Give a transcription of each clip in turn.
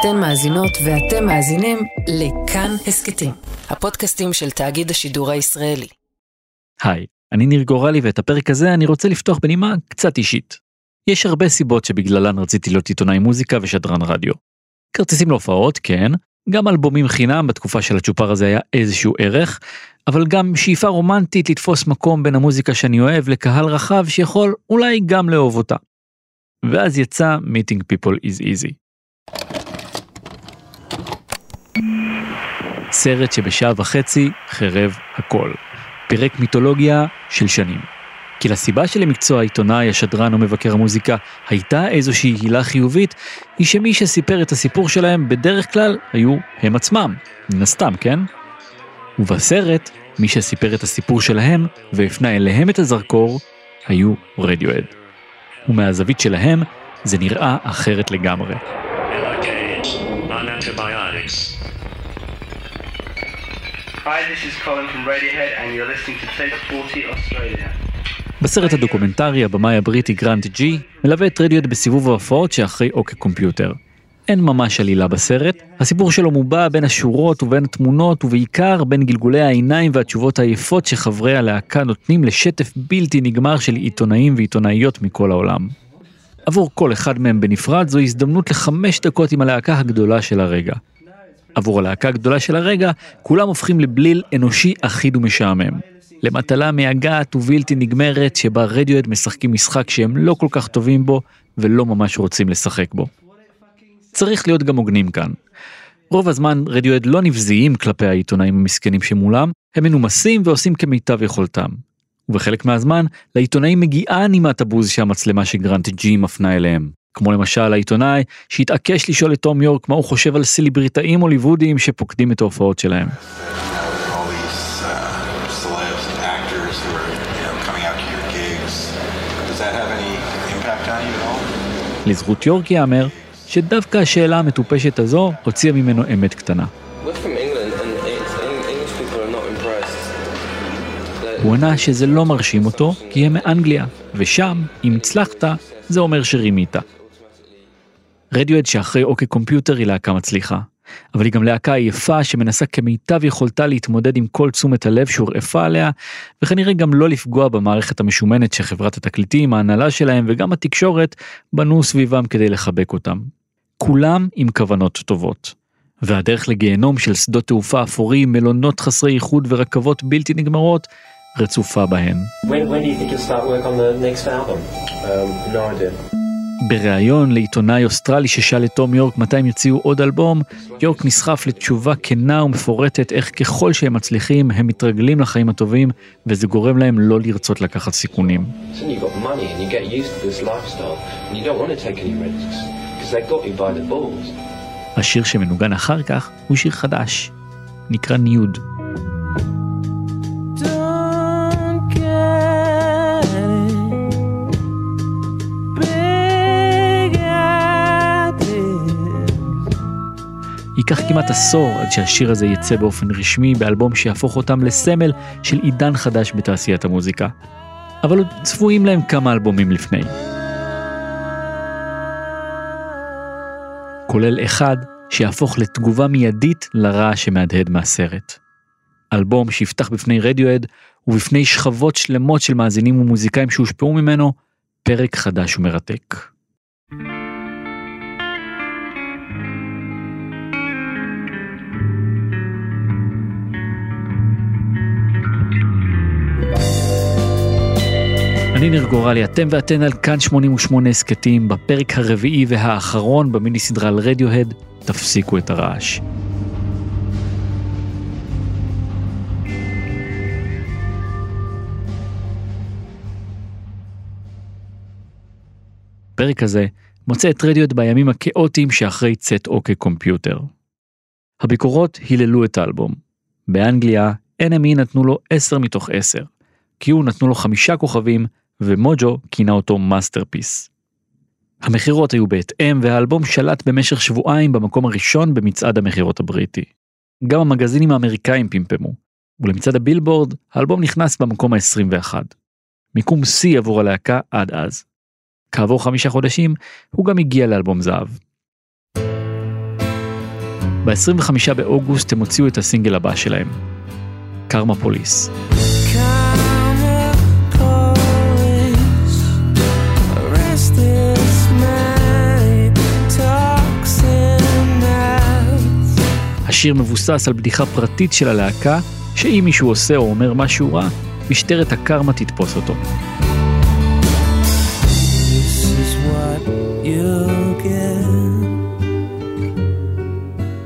אתן מאזינות ואתם מאזינים לכאן הסכתים, הפודקאסטים של תאגיד השידור הישראלי. היי, אני ניר גורלי ואת הפרק הזה אני רוצה לפתוח בנימה קצת אישית. יש הרבה סיבות שבגללן רציתי להיות עיתונאי מוזיקה ושדרן רדיו. כרטיסים להופעות, כן, גם אלבומים חינם בתקופה של הצ'ופר הזה היה איזשהו ערך, אבל גם שאיפה רומנטית לתפוס מקום בין המוזיקה שאני אוהב לקהל רחב שיכול אולי גם לאהוב אותה. ואז יצא Meeting People is Easy. סרט שבשעה וחצי חרב הכל. פירק מיתולוגיה של שנים. כי לסיבה שלמקצוע העיתונאי, השדרן או מבקר המוזיקה הייתה איזושהי הילה חיובית, היא שמי שסיפר את הסיפור שלהם בדרך כלל היו הם עצמם, מן הסתם, כן? ובסרט, מי שסיפר את הסיפור שלהם והפנה אליהם את הזרקור, היו רדיואד. ומהזווית שלהם זה נראה אחרת לגמרי. Hi, this is Colin from Radiohead and you're listening to Tape 40 Australia. בסרט הדוקומנטרי הבמאי הבריטי גרנט ג'י מלווה את רדיואט בסיבוב ההופעות שאחרי אוקיי קומפיוטר. אין ממש עלילה בסרט, הסיפור שלו מובע בין השורות ובין התמונות ובעיקר בין גלגולי העיניים והתשובות היפות שחברי הלהקה נותנים לשטף בלתי נגמר של עיתונאים ועיתונאיות מכל העולם. עבור כל אחד מהם בנפרד זו הזדמנות לחמש דקות עם הלהקה הגדולה של הרגע. עבור הלהקה הגדולה של הרגע, כולם הופכים לבליל אנושי אחיד ומשעמם. למטלה מייגעת ובלתי נגמרת שבה רדיואד משחקים משחק שהם לא כל כך טובים בו ולא ממש רוצים לשחק בו. צריך להיות גם הוגנים כאן. רוב הזמן רדיואד לא נבזיים כלפי העיתונאים המסכנים שמולם, הם מנומסים ועושים כמיטב יכולתם. ובחלק מהזמן, לעיתונאים מגיעה נימת הבוז שהמצלמה שגרנט ג'י מפנה אליהם. כמו למשל העיתונאי שהתעקש לשאול את תום יורק מה הוא חושב על סלבריטאים הוליוודיים שפוקדים את ההופעות שלהם. לזכות יורק ייאמר שדווקא השאלה המטופשת הזו הוציאה ממנו אמת קטנה. הוא ענה שזה לא מרשים אותו כי הם מאנגליה, ושם, אם הצלחת, זה אומר שרימית. רדיואד שאחרי אוקיי קומפיוטר היא להקה מצליחה. אבל היא גם להקה עייפה שמנסה כמיטב יכולתה להתמודד עם כל תשומת הלב שהורעפה עליה, וכנראה גם לא לפגוע במערכת המשומנת שחברת התקליטים, ההנהלה שלהם וגם התקשורת בנו סביבם כדי לחבק אותם. כולם עם כוונות טובות. והדרך לגיהנום של שדות תעופה אפורים, מלונות חסרי איחוד ורכבות בלתי נגמרות, רצופה בהן. When, when בריאיון לעיתונאי אוסטרלי ששאל את תום יורק מתי הם יוציאו עוד אלבום, יורק נסחף לתשובה כנה ומפורטת איך ככל שהם מצליחים הם מתרגלים לחיים הטובים וזה גורם להם לא לרצות לקחת סיכונים. So you've got money and you get used to this lifestyle and you don't want to take any risks because they got you by the balls. השיר שמנוגן אחר כך הוא שיר חדש, נקרא ניוד. Don't get ייקח כמעט עשור עד שהשיר הזה יצא באופן רשמי באלבום שיהפוך אותם לסמל של עידן חדש בתעשיית המוזיקה. אבל עוד צפויים להם כמה אלבומים לפני. כולל אחד שיהפוך לתגובה מיידית לרעש שמהדהד מהסרט. אלבום שיפתח בפני רדיואד ובפני שכבות שלמות של מאזינים ומוזיקאים שהושפעו ממנו פרק חדש ומרתק. אני ניר גורלי, אתם ואתן על כאן 88 הסכתים, בפרק הרביעי והאחרון במיני סדרה על רדיוהד, תפסיקו את הרעש. הפרק הזה מוצא את רדיוהד בימים הכאוטיים שאחרי צאת OK Computer. הביקורות היללו את האלבום. באנגליה, NME נתנו לו 10 מתוך 10. Q נתנו לו חמישה כוכבים, ומוג'ו כינה אותו masterpiece. המכירות היו בהתאם, והאלבום שלט במשך שבועיים במקום הראשון במצעד המכירות הבריטי. גם המגזינים האמריקאים פמפמו, ולמצעד הבילבורד, האלבום נכנס במקום ה-21. מיקום שיא עבור הלהקה עד אז. כעבור חמישה חודשים, הוא גם הגיע לאלבום זהב. ב-25 באוגוסט הם הוציאו את הסינגל הבא שלהם, קרמה פוליס. השיר מבוסס על בדיחה פרטית של הלהקה, שאם מישהו עושה או אומר משהו רע, משטרת הקרמה תתפוס אותו.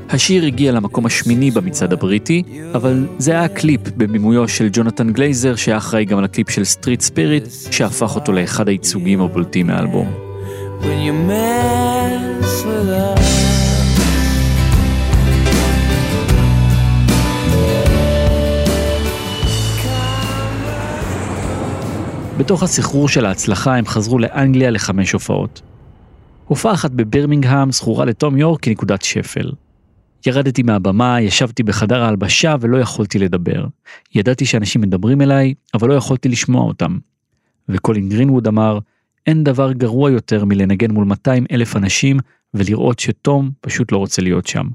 השיר הגיע למקום השמיני במצעד הבריטי, אבל זה היה קליפ בבימויו של ג'ונתן גלייזר, שהיה אחראי גם על הקליפ של Street Spirit, שהפך אותו לאחד הייצוגים הבולטים מהאלבום. When you mess with us. בתוך הסחרור של ההצלחה הם חזרו לאנגליה לחמש הופעות. הופעה אחת בברמינגהם זכורה לתום יורק כנקודת שפל. ירדתי מהבמה, ישבתי בחדר ההלבשה ולא יכולתי לדבר. ידעתי שאנשים מדברים אליי, אבל לא יכולתי לשמוע אותם. וקולין גרינווד אמר, אין דבר גרוע יותר מלנגן מול 200 אלף אנשים ולראות שתום פשוט לא רוצה להיות שם.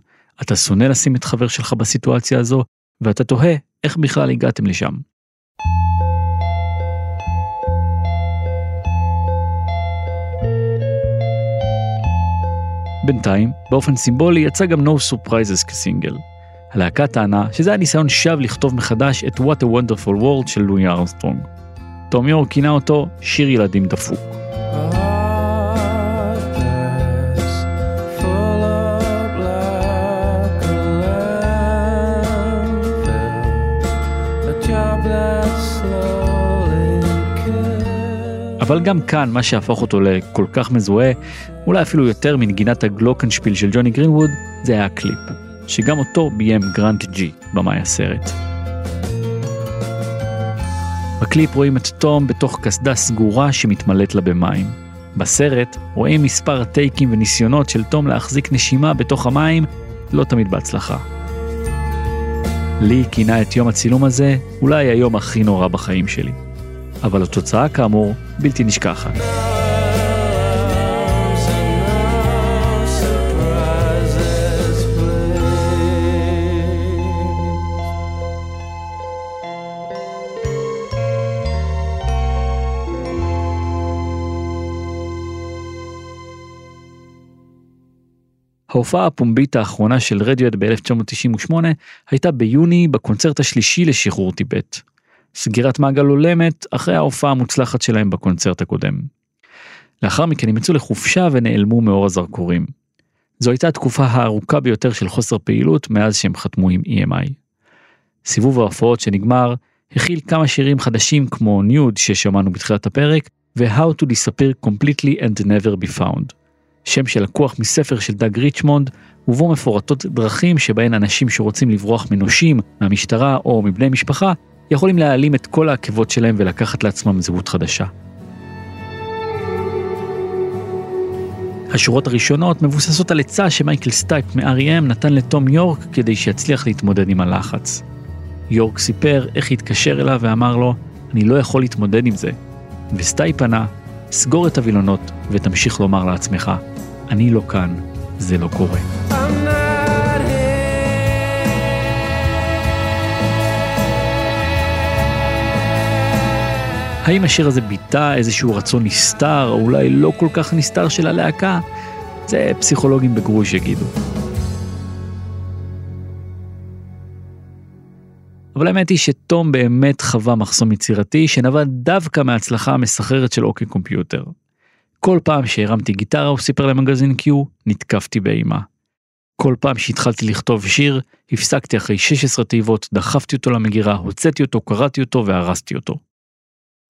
אתה שונא לשים את חבר שלך בסיטואציה הזו, ואתה תוהה איך בכלל הגעתם לשם. בינתיים, באופן סימבולי, יצא גם No Surprises כסינגל. הלהקה טענה שזה היה ניסיון שווא לכתוב מחדש את What a Wonderful World של לואי ארמסטרונג. תום יור כינה אותו שיר ילדים דפוק. אבל גם כאן, מה שהפך אותו לכל כך מזוהה, אולי אפילו יותר מנגינת הגלוקנשפיל של ג'וני גרינווד, זה היה הקליפ, שגם אותו ביים גרנט ג'י, במאי הסרט. בקליפ רואים את תום בתוך קסדה סגורה שמתמלאת לה במים. בסרט רואים מספר טייקים וניסיונות של תום להחזיק נשימה בתוך המים, לא תמיד בהצלחה. ג'י כינה את יום הצילום הזה אולי היום הכי נורא בחיים שלי. אבל התוצאה כאמור בלתי נשכחת. ההופעה הפומבית האחרונה של רדיואט ב-1998 הייתה ביוני בקונצרט השלישי לשחרור טיבט. סגירת מעגל הולמת אחרי ההופעה המוצלחת שלהם בקונצרט הקודם. לאחר מכן הם יצאו לחופשה ונעלמו מאור הזרקורים. זו הייתה התקופה הארוכה ביותר של חוסר פעילות מאז שהם חתמו עם EMI. סיבוב ההופעות שנגמר הכיל כמה שירים חדשים כמו ניוד ששמענו בתחילת הפרק ו-How to Disappear Completely and Never Be Found. שם שלקוח מספר של דאג ריצ'מונד, ובו מפורטות דרכים שבהן אנשים שרוצים לברוח מנושים, מהמשטרה או מבני משפחה, יכולים להעלים את כל העקבות שלהם ולקחת לעצמם זהות חדשה. השורות הראשונות מבוססות על עצה שמייקל סטייפ מ-R.E.M נתן לתום יורק כדי שיצליח להתמודד עם הלחץ. יורק סיפר איך התקשר אליו ואמר לו, אני לא יכול להתמודד עם זה. וסטייפ ענה, סגור את הווילונות ותמשיך לומר לעצמך, אני לא כאן, זה לא קורה. האם השיר הזה ביטא איזשהו רצון נסתר, או אולי לא כל כך נסתר של הלהקה? זה פסיכולוגים בגרוש יגידו. אבל האמת היא שתום באמת חווה מחסום יצירתי שנבע דווקא מההצלחה המסחררת של אוקיי קומפיוטר. כל פעם שהרמתי גיטרה, הוא סיפר למגזין Q, נתקפתי באימה. כל פעם שהתחלתי לכתוב שיר, הפסקתי אחרי 16 תיבות, דחפתי אותו למגירה, הוצאתי אותו, קראתי אותו והרסתי אותו.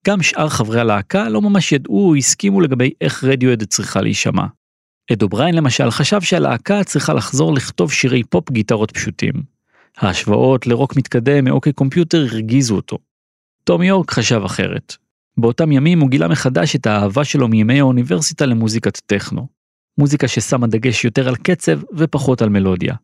גם שאר חברי הלהקה לא ממש ידעו או הסכימו לגבי איך רדיוהד צריכה להישמע. אד אובריין למשל חשב שהלהקה צריכה לחזור לכתוב שירי פופ גיטרות פשוטים. ההשוואות לרוק מתקדם מ OK Computer הרגיזו אותו. טום יורק חשב אחרת. באותם ימים הוא גילה מחדש את האהבה שלו מימי האוניברסיטה למוזיקת טכנו. מוזיקה ששמה דגש יותר על קצב ופחות על מלודיה.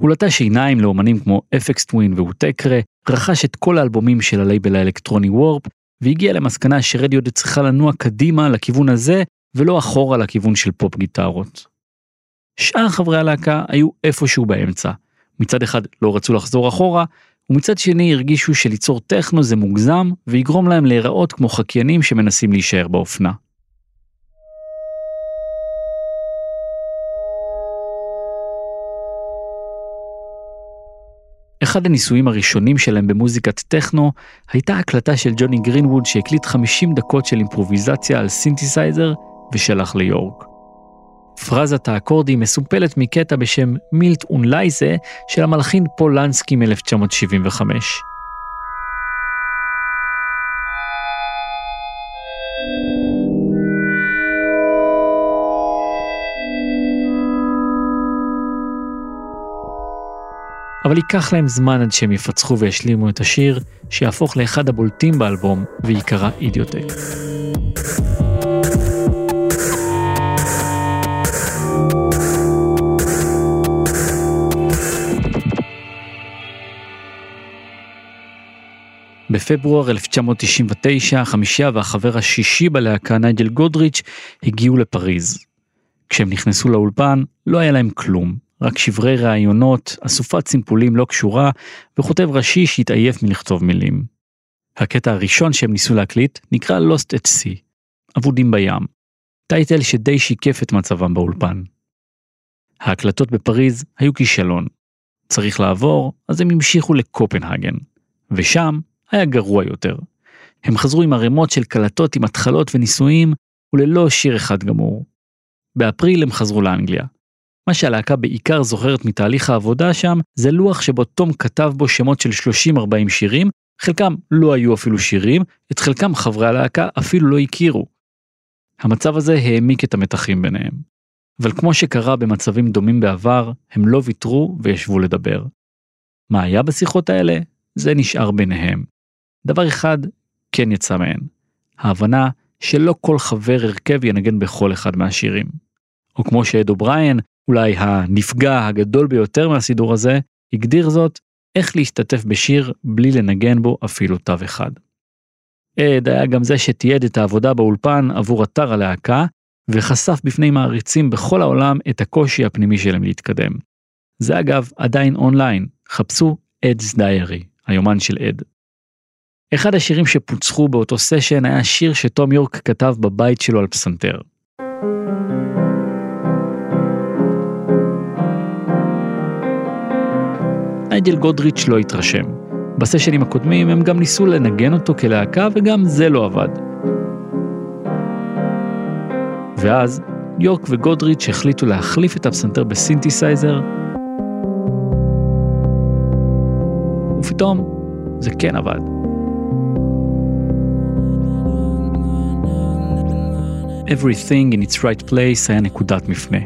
הוא לטש עיניים לאומנים כמו אפקס טווין ואוטקרה, רכש את כל האלבומים של הלייבל האלקטרוני וורפ, והגיע למסקנה שרדיוהד צריכה לנוע קדימה לכיוון הזה, ולא אחורה לכיוון של פופ גיטרות. שאר חברי הלהקה היו איפשהו באמצע. מצד אחד לא רצו לחזור אחורה, ומצד שני הרגישו שליצור טכנו זה מוגזם, ויגרום להם להיראות כמו חקיינים שמנסים להישאר באופנה. אחד הניסויים הראשונים שלהם במוזיקת טכנו הייתה הקלטה של ג'וני גרינווד שהקליט 50 דקות של אימפרוביזציה על סינתסייזר ושלח ליורק. פרזת האקורדים מסופלת מקטע בשם מילט אונלייזה של המלחין פולנסקי מ-1975. אבל ייקח להם זמן עד שהם יפצחו וישלימו את השיר, שיהפוך לאחד הבולטים באלבום, ויקרא אידיוטק. בפברואר 1999, החמישייה והחבר השישי בלהקה, נייג'ל גודריץ', הגיעו לפריז. כשהם נכנסו לאולפן, לא היה להם כלום. רק שברי ראיונות, אסופת סימפולים לא קשורה, וכותב ראשי שהתעייף מלכתוב מילים. הקטע הראשון שהם ניסו להקליט נקרא Lost at Sea, אבודים בים, טייטל שדי שיקף את מצבם באולפן. ההקלטות בפריז היו כישלון. צריך לעבור, אז הם המשיכו לקופנהגן, ושם היה גרוע יותר. הם חזרו עם ערימות של קלטות עם התחלות וניסויים, וללא שיר אחד גמור. באפריל הם חזרו לאנגליה. מה שהלהקה בעיקר זוכרת מתהליך העבודה שם, זה לוח שבו תום כתב בו שמות של 30-40 שירים, חלקם לא היו אפילו שירים, את חלקם חברי הלהקה אפילו לא הכירו. המצב הזה העמיק את המתחים ביניהם. אבל כמו שקרה במצבים דומים בעבר, הם לא ויתרו וישבו לדבר. מה היה בשיחות האלה? זה נשאר ביניהם. דבר אחד כן יצא מהן, ההבנה שלא כל חבר הרכב ינגן בכל אחד מהשירים. או כמו שאד אובריין, אולי הנפגע הגדול ביותר מהסידור הזה, הגדיר זאת איך להשתתף בשיר בלי לנגן בו אפילו תו אחד. אד היה גם זה שתיעד את העבודה באולפן עבור אתר הלהקה, וחשף בפני מעריצים בכל העולם את הקושי הפנימי שלהם להתקדם. זה אגב עדיין אונליין, חפשו אד's Diary, היומן של אד. אחד השירים שפוצחו באותו סשן היה שיר שתום יורק כתב בבית שלו על פסנתר. נייג'ל גודריץ' לא התרשם. בסשנים הקודמים הם גם ניסו לנגן אותו כלהקה וגם זה לא עבד. ואז יורק וגודריץ' החליטו להחליף את הפסנתר בסינתסייזר, ופתאום זה כן עבד. Everything in its right place היה נקודת מפנה.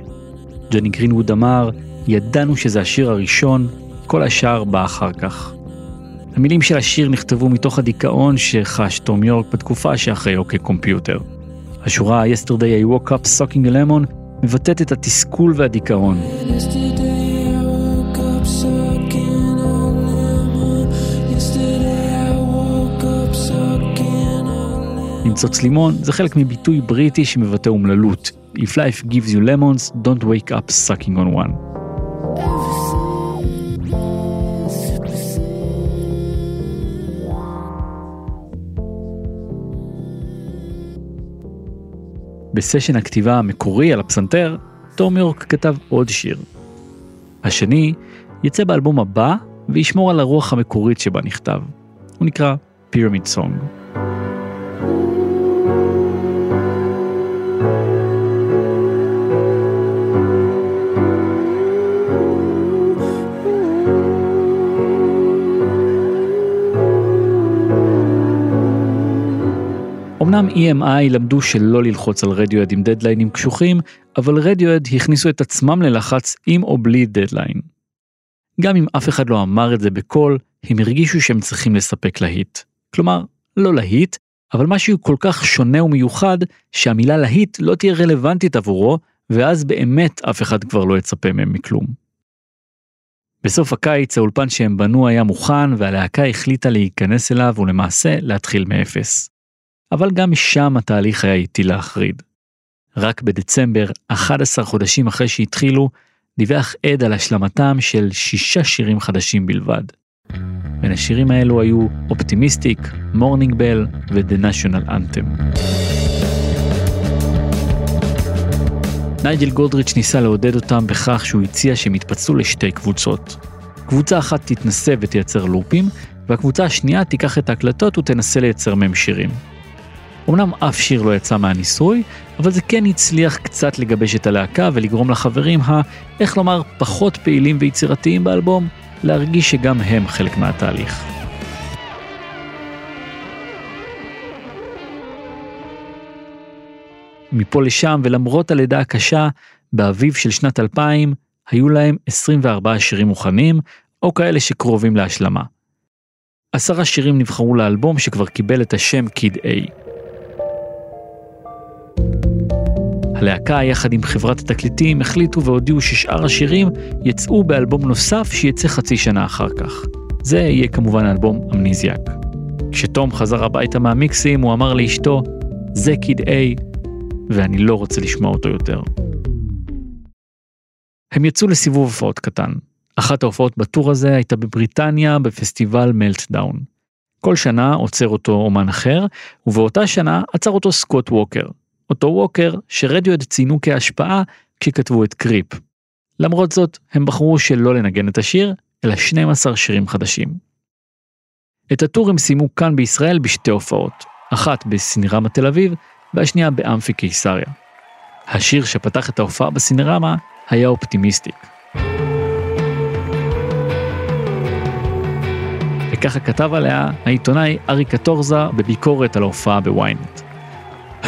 ג'וני גרינווד אמר, ידענו שזה השיר הראשון, כל השאר בא אחר כך. המילים של השיר נכתבו מתוך הדיכאון שחש תום יורק בתקופה שאחרי OK Computer. השורה Yesterday I woke up sucking a lemon מבטאת את התסכול והדיכאון. למצוץ לימון זה חלק מביטוי בריטי שמבטא אומללות. If life gives you lemons, don't wake up sucking on one. בסשן הכתיבה המקורי על הפסנתר, תום יורק כתב עוד שיר. השני יצא באלבום הבא וישמור על הרוח המקורית שבה נכתב. הוא נקרא Pyramid Song. אמנם EMI למדו שלא ללחוץ על רדיואד עם דדליינים קשוחים, אבל רדיואד הכניסו את עצמם ללחץ עם או בלי דדליין. גם אם אף אחד לא אמר את זה בקול, הם הרגישו שהם צריכים לספק להיט. כלומר, לא להיט, אבל משהו כל כך שונה ומיוחד, שהמילה להיט לא תהיה רלוונטית עבורו, ואז באמת אף אחד כבר לא יצפה מהם מכלום. בסוף הקיץ האולפן שהם בנו היה מוכן והלהקה החליטה להיכנס אליו ולמעשה להתחיל מאפס. אבל גם שם התהליך היה איטי להחריד. רק בדצמבר, 11 חודשים אחרי שהתחילו, דיווח אד על השלמתם של שישה שירים חדשים בלבד. בין השירים האלו היו Optimistic, Morning Bell ו-The National Anthem. נייג'ל גודריץ' ניסה לעודד אותם בכך שהוא הציע שהם יתפצלו לשתי קבוצות. קבוצה אחת תתנסה ותייצר לופים, והקבוצה השנייה תיקח את ההקלטות ותנסה לייצר מהם שירים. אמנם אף שיר לא יצא מהניסוי, אבל זה כן הצליח קצת לגבש את הלהקה ולגרום לחברים ה, איך לומר, פחות פעילים ויצירתיים באלבום, להרגיש שגם הם חלק מהתהליך. מפה לשם, ולמרות הלידה הקשה, באביב של שנת 2000, היו להם 24 שירים מוכנים, או כאלה שקרובים להשלמה. עשרה שירים נבחרו לאלבום שכבר קיבל את השם קיד A. הלהקה יחד עם חברת התקליטים החליטו והודיעו ששאר השירים יצאו באלבום נוסף שיצא חצי שנה אחר כך. זה יהיה כמובן אלבום אמניזיאק. כשתום חזר הביתה מהמיקסים הוא אמר לאשתו, זה קיד A, ואני לא רוצה לשמוע אותו יותר. הם יצאו לסיבוב הופעות קטן. אחת ההופעות בטור הזה הייתה בבריטניה בפסטיבל מלטדאון. כל שנה עוצר אותו אומן אחר, ובאותה שנה עצר אותו סקוט ווקר. אותו ווקר שרדיואד ציינו כהשפעה כשכתבו את קריפ. למרות זאת, הם בחרו שלא לנגן את השיר, אלא 12 שירים חדשים. את הטור הם סיימו כאן בישראל בשתי הופעות, אחת בסינרמה תל אביב והשנייה באמפי קיסריה. השיר שפתח את ההופעה בסינרמה היה Optimistic. וככה כתב עליה העיתונאי ארי קטורזה בביקורת על ההופעה בוויינט.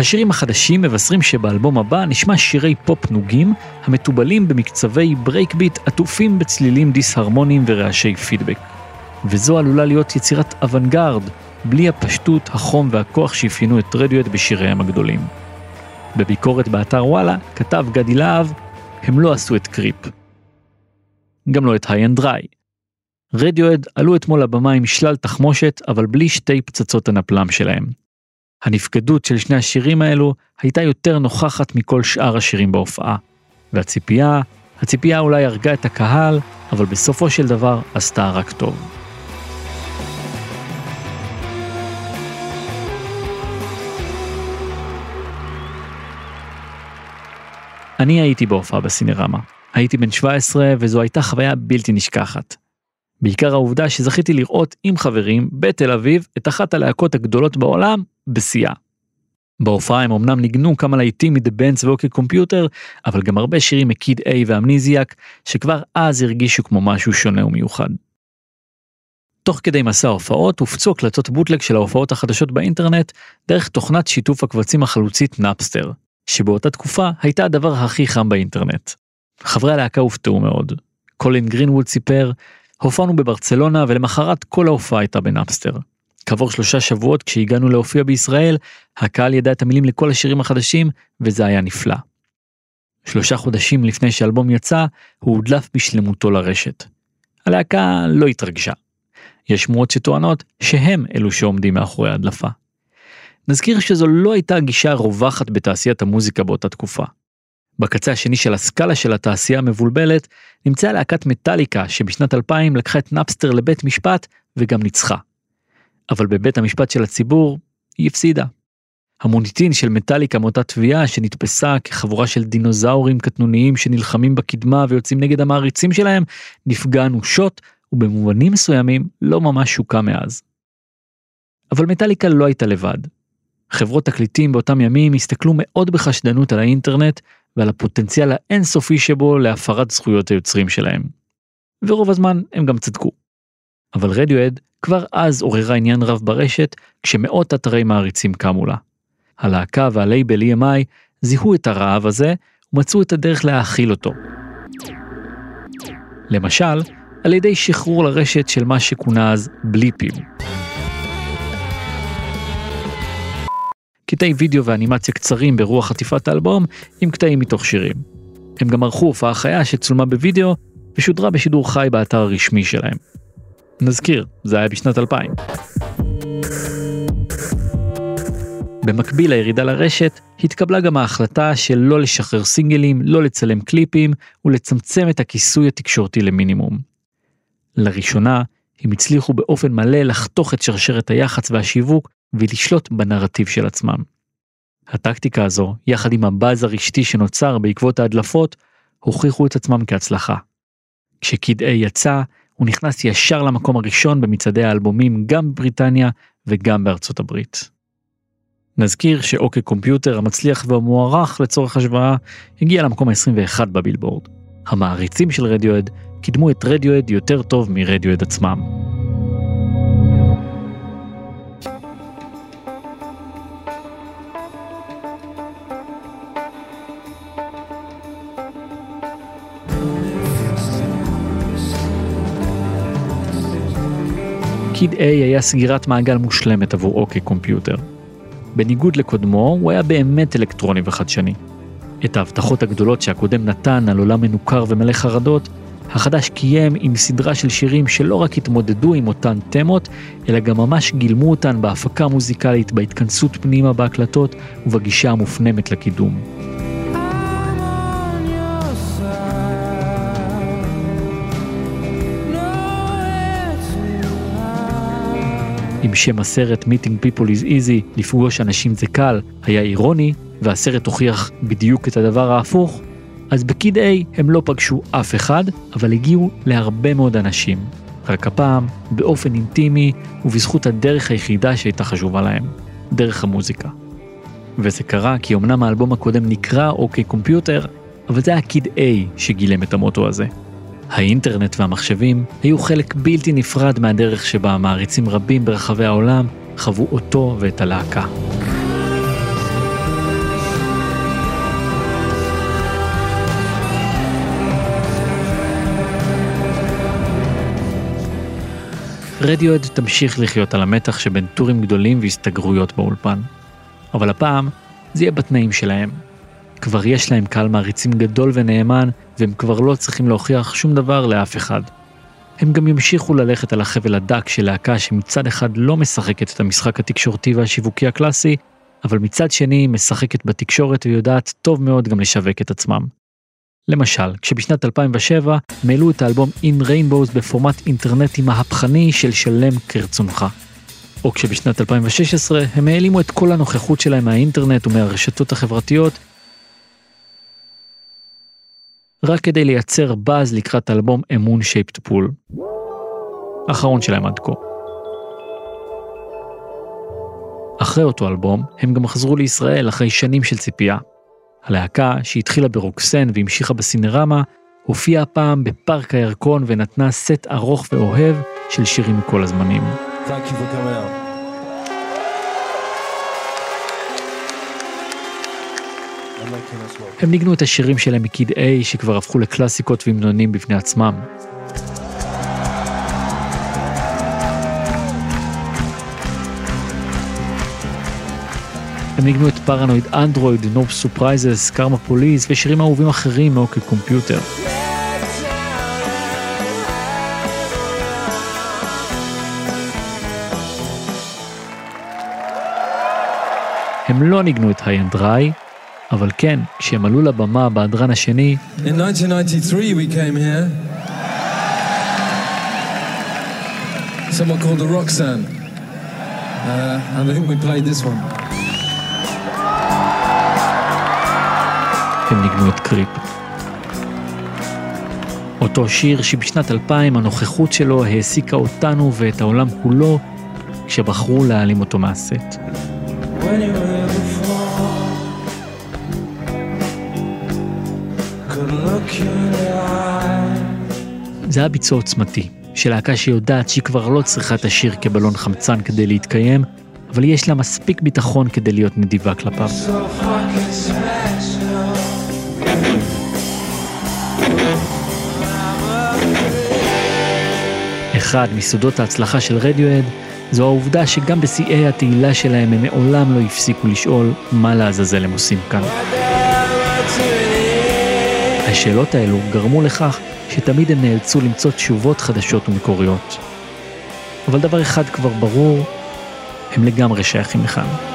השירים החדשים מבשרים שבאלבום הבא נשמע שירי פופ נוגים המתובלים במקצבי breakbeat עטופים בצלילים דיסהרמוניים ורעשי פידבק. וזו עלולה להיות יצירת אוונגרד בלי הפשטות, החום והכוח שאפיינו את רדיוהד בשיריהם הגדולים. בביקורת באתר וואלה כתב גדי להב, הם לא עשו את Creep. גם לא את High and Dry. רדיוהד עלו אתמול לבמה עם שלל תחמושת, אבל בלי שתי פצצות הנפלם שלהם. הנפקדות של שני השירים האלו הייתה יותר נוכחת מכל שאר השירים בהופעה. והציפייה, הציפייה אולי הרגה את הקהל, אבל בסופו של דבר עשתה רק טוב. אני הייתי בהופעה בסינרמה. הייתי בן 17 וזו הייתה חוויה בלתי נשכחת. בעיקר העובדה שזכיתי לראות עם חברים בתל אביב את אחת הלהקות הגדולות בעולם בשיאה. בהופעה הם אמנם ניגנו כמה להיטים מ"דה בנץ" ואוקי קומפיוטר, אבל גם הרבה שירים מ Kid A ו Amnesiac, שכבר אז הרגישו כמו משהו שונה ומיוחד. תוך כדי מסע ההופעות הופצו הקלטות bootleg של ההופעות החדשות באינטרנט דרך תוכנת שיתוף הקבצים החלוצית נאפסטר, שבאותה תקופה הייתה הדבר הכי חם באינטרנט. חברי הלהקה הופתעו מאוד. קולין גרינווד סיפר, הופענו בברצלונה ולמחרת כל ההופעה הייתה בנאפסטר. כעבור שלושה שבועות כשהגענו להופיע בישראל, הקהל ידע את המילים לכל השירים החדשים, וזה היה נפלא. שלושה חודשים לפני שהאלבום יצא, הוא הודלף בשלמותו לרשת. הלהקה לא התרגשה. יש שמועות שטוענות שהם אלו שעומדים מאחורי ההדלפה. נזכיר שזו לא הייתה הגישה הרווחת בתעשיית המוזיקה באותה תקופה. בקצה השני של הסקאלה של התעשייה המבולבלת נמצאה להקת מטאליקה שבשנת 2000 לקחה את נאפסטר לבית משפט וגם ניצחה. אבל בבית המשפט של הציבור היא הפסידה. המוניטין של מטאליקה מאותה תביעה שנתפסה כחבורה של דינוזאורים קטנוניים שנלחמים בקדמה ויוצאים נגד המעריצים שלהם נפגע אנושות ובמובנים מסוימים לא ממש שוקה מאז. אבל מטאליקה לא הייתה לבד. חברות תקליטים באותם ימים הסתכלו מאוד בחשדנות על האינטרנט ועל הפוטנציאל האינסופי שבו להפרת זכויות היוצרים שלהם. ורוב הזמן הם גם צדקו. אבל רדיואד כבר אז עוררה עניין רב ברשת כשמאות אתרי מעריצים קמו לה. הלהקה והלייבל EMI זיהו את הרעב הזה ומצאו את הדרך להאכיל אותו. למשל, על ידי שחרור לרשת של מה שכונה אז בליפים. קטעי וידאו ואנימציה קצרים ברוח חטיפת האלבום עם קטעים מתוך שירים. הם גם ערכו הופעה חיה שצולמה בווידאו ושודרה בשידור חי באתר הרשמי שלהם. נזכיר, זה היה בשנת 2000. במקביל לירידה לרשת, התקבלה גם ההחלטה של לא לשחרר סינגלים, לא לצלם קליפים ולצמצם את הכיסוי התקשורתי למינימום. לראשונה, הם הצליחו באופן מלא לחתוך את שרשרת היח"צ והשיווק ולשלוט בנרטיב של עצמם. הטקטיקה הזו, יחד עם הבאז הרשתי שנוצר בעקבות ההדלפות, הוכיחו את עצמם כהצלחה. A יצא, הוא נכנס ישר למקום הראשון במצעדי האלבומים גם בבריטניה וגם בארצות הברית. נזכיר שאוקיי קומפיוטר המצליח והמוערך לצורך השוואה הגיע למקום ה-21 בבילבורד. המעריצים של רדיואד קידמו את רדיואד יותר טוב מרדיואד עצמם. קיד A היה סגירת מעגל מושלמת עבור אוקיי קומפיוטר. בניגוד לקודמו, הוא היה באמת אלקטרוני וחדשני. את ההבטחות הגדולות שהקודם נתן על עולם מנוכר ומלא חרדות, החדש קיים עם סדרה של שירים שלא רק התמודדו עם אותן תמות, אלא גם ממש גילמו אותן בהפקה מוזיקלית, בהתכנסות פנימה בהקלטות ובגישה המופנמת לקידום. אם שם הסרט Meeting People is Easy, לפגוש אנשים זה קל, היה אירוני, והסרט הוכיח בדיוק את הדבר ההפוך, אז בקיד A הם לא פגשו אף אחד, אבל הגיעו להרבה מאוד אנשים. רק הפעם, באופן אינטימי ובזכות הדרך היחידה שהייתה חשובה להם, דרך המוזיקה. וזה קרה כי אמנם האלבום הקודם נקרא אוקיי קומפיוטר, אבל זה היה קיד A שגילם את המוטו הזה. האינטרנט והמחשבים היו חלק בלתי נפרד מהדרך שבה מעריצים רבים ברחבי העולם חוו אותו ואת הלהקה. רדיואד תמשיך לחיות על המתח שבין טורים גדולים והסתגרויות באולפן. אבל הפעם זה יהיה בתנאים שלהם, כבר יש להם קהל מעריצים גדול ונאמן, והם כבר לא צריכים להוכיח שום דבר לאף אחד. הם גם ימשיכו ללכת על החבל הדק של להקה שמצד אחד לא משחקת את המשחק התקשורתי והשיווקי הקלאסי, אבל מצד שני משחקת בתקשורת ויודעת טוב מאוד גם לשווק את עצמם. למשל, כשבשנת 2007 הם העלו את האלבום In Rainbows בפורמט אינטרנטי מהפכני של שלם כרצונך. או כשבשנת 2016 הם העלימו את כל הנוכחות שלהם מהאינטרנט ומהרשתות החברתיות רק כדי לייצר באז לקראת אלבום A Moon Shaped Pool. האחרון שלהם עד כה. אחרי אותו אלבום, הם גם חזרו לישראל אחרי שנים של ציפייה. הלהקה, שהתחילה ברוקסן והמשיכה בסינרמה, הופיעה הפעם בפארק הירקון ונתנה סט ארוך ואוהב של שירים מכל הזמנים. Thank you for coming out. הם ניגנו את השירים שלהם מ Kid A שכבר הפכו לקלאסיקות והמנונים בפני עצמם. הם ניגנו את Paranoid Android, No Surprises, Karma Police ושירים אהובים אחרים מ OK Computer. הם לא ניגנו את High and אבל כן, כשהם עלו לבמה בהדרן השני... In 1993 we came here. Somewhere called the Roxanne. Uh, and I think we played this one. הם ניגנו את Creep. אותו שיר שבשנת 2000 הנוכחות שלו העסיקה אותנו ואת העולם כולו כשבחרו להעלים אותו מהסט. When זה היה ביצוע עוצמתי, של להקה שיודעת שהיא כבר לא צריכה את השיר כבלון חמצן כדי להתקיים, אבל יש לה מספיק ביטחון כדי להיות נדיבה כלפיו. אחד מסודות ההצלחה של רדיואד זו העובדה שגם בשיאי התהילה שלהם הם מעולם לא הפסיקו לשאול מה לעזאזל הם עושים כאן. השאלות האלו גרמו לכך שתמיד הם נאלצו למצוא תשובות חדשות ומקוריות. אבל דבר אחד כבר ברור, הם לגמרי שייכים לכאן.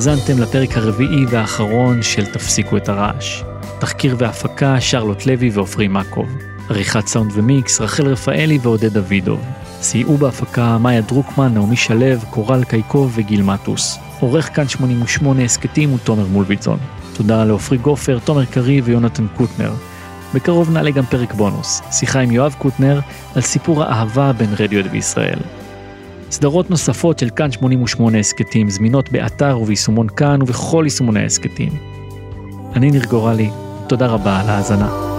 האזנתם לפרק הרביעי והאחרון של תפסיקו את הרעש. תחקיר והפקה שרלוט לוי ועופרי מקוב. עריכת סאונד ומיקס רחל רפאלי ועודד דוידוב. סייעו בהפקה מאיה דרוקמן, נעמי שלו, קורל קייקוב וגיל מטוס. עורך כאן 88 הסכתים הוא תומר מולביטזון. תודה לעופרי גופר, תומר קריב ויונתן קוטנר. בקרוב נעלה גם פרק בונוס, שיחה עם יואב קוטנר על סיפור האהבה בין רדיואט וישראל. סדרות נוספות של כאן 88 הסכתים זמינות באתר וביישומון כאן ובכל יישומוני ההסכתים. אני ניר גורלי, תודה רבה על ההאזנה.